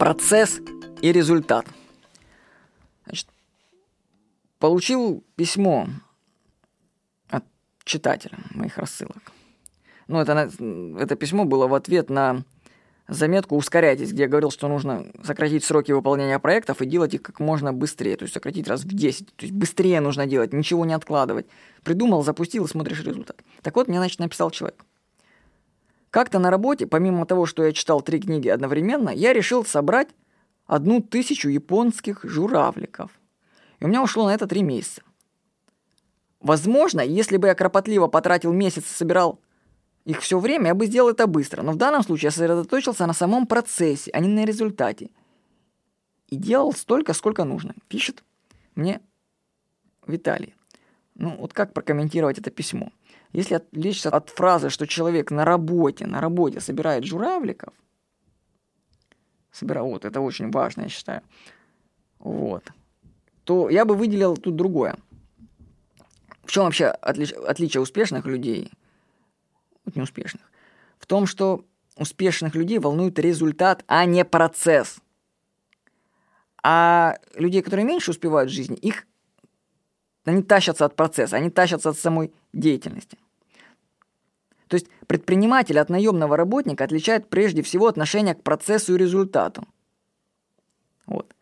Процесс и результат. Значит, получил письмо от читателя моих рассылок. Ну, это, это письмо было в ответ на заметку «Ускоряйтесь», где я говорил, что нужно сократить сроки выполнения проектов и делать их как можно быстрее, то есть сократить раз в 10, то есть быстрее нужно делать, ничего не откладывать. Придумал, запустил и смотришь результат. Так вот, мне, значит, написал человек. Как-то на работе, помимо того, что я читал три книги одновременно, я решил собрать одну тысячу японских журавликов. И у меня ушло на это три месяца. Возможно, если бы я кропотливо потратил месяц и собирал их все время, я бы сделал это быстро. Но в данном случае я сосредоточился на самом процессе, а не на результате. И делал столько, сколько нужно. Пишет мне Виталий. Ну, вот как прокомментировать это письмо? Если отвлечься от фразы, что человек на работе, на работе собирает журавликов, собирает, вот, это очень важно, я считаю, вот, то я бы выделил тут другое. В чем вообще отли- отличие успешных людей от неуспешных? В том, что успешных людей волнует результат, а не процесс. А людей, которые меньше успевают в жизни, их они тащатся от процесса, они тащатся от самой деятельности. То есть предприниматель от наемного работника отличает прежде всего отношение к процессу и результату. Вот.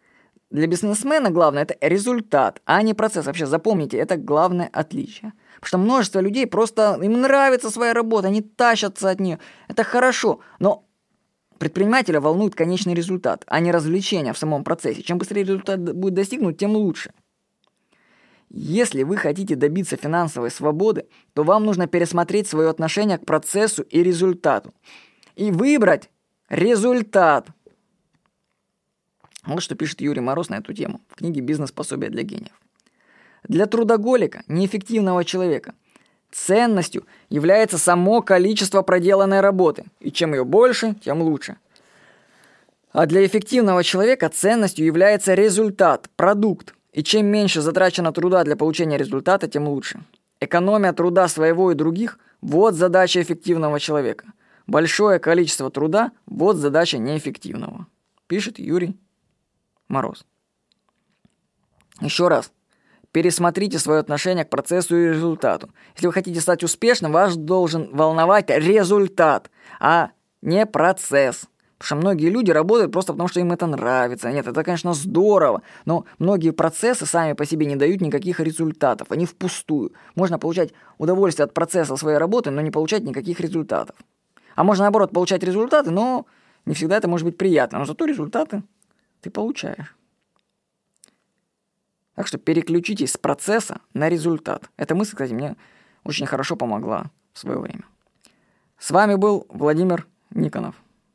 Для бизнесмена главное это результат, а не процесс. Вообще запомните, это главное отличие. Потому что множество людей просто, им нравится своя работа, они тащатся от нее. Это хорошо, но предпринимателя волнует конечный результат, а не развлечение в самом процессе. Чем быстрее результат будет достигнут, тем лучше. Если вы хотите добиться финансовой свободы, то вам нужно пересмотреть свое отношение к процессу и результату. И выбрать результат. Вот что пишет Юрий Мороз на эту тему в книге «Бизнес-пособие для гениев». Для трудоголика, неэффективного человека, ценностью является само количество проделанной работы. И чем ее больше, тем лучше. А для эффективного человека ценностью является результат, продукт, и чем меньше затрачено труда для получения результата, тем лучше. Экономия труда своего и других – вот задача эффективного человека. Большое количество труда – вот задача неэффективного. Пишет Юрий Мороз. Еще раз. Пересмотрите свое отношение к процессу и результату. Если вы хотите стать успешным, вас должен волновать результат, а не процесс. Потому что многие люди работают просто потому, что им это нравится. Нет, это, конечно, здорово, но многие процессы сами по себе не дают никаких результатов. Они впустую. Можно получать удовольствие от процесса своей работы, но не получать никаких результатов. А можно, наоборот, получать результаты, но не всегда это может быть приятно. Но зато результаты ты получаешь. Так что переключитесь с процесса на результат. Эта мысль, кстати, мне очень хорошо помогла в свое время. С вами был Владимир Никонов.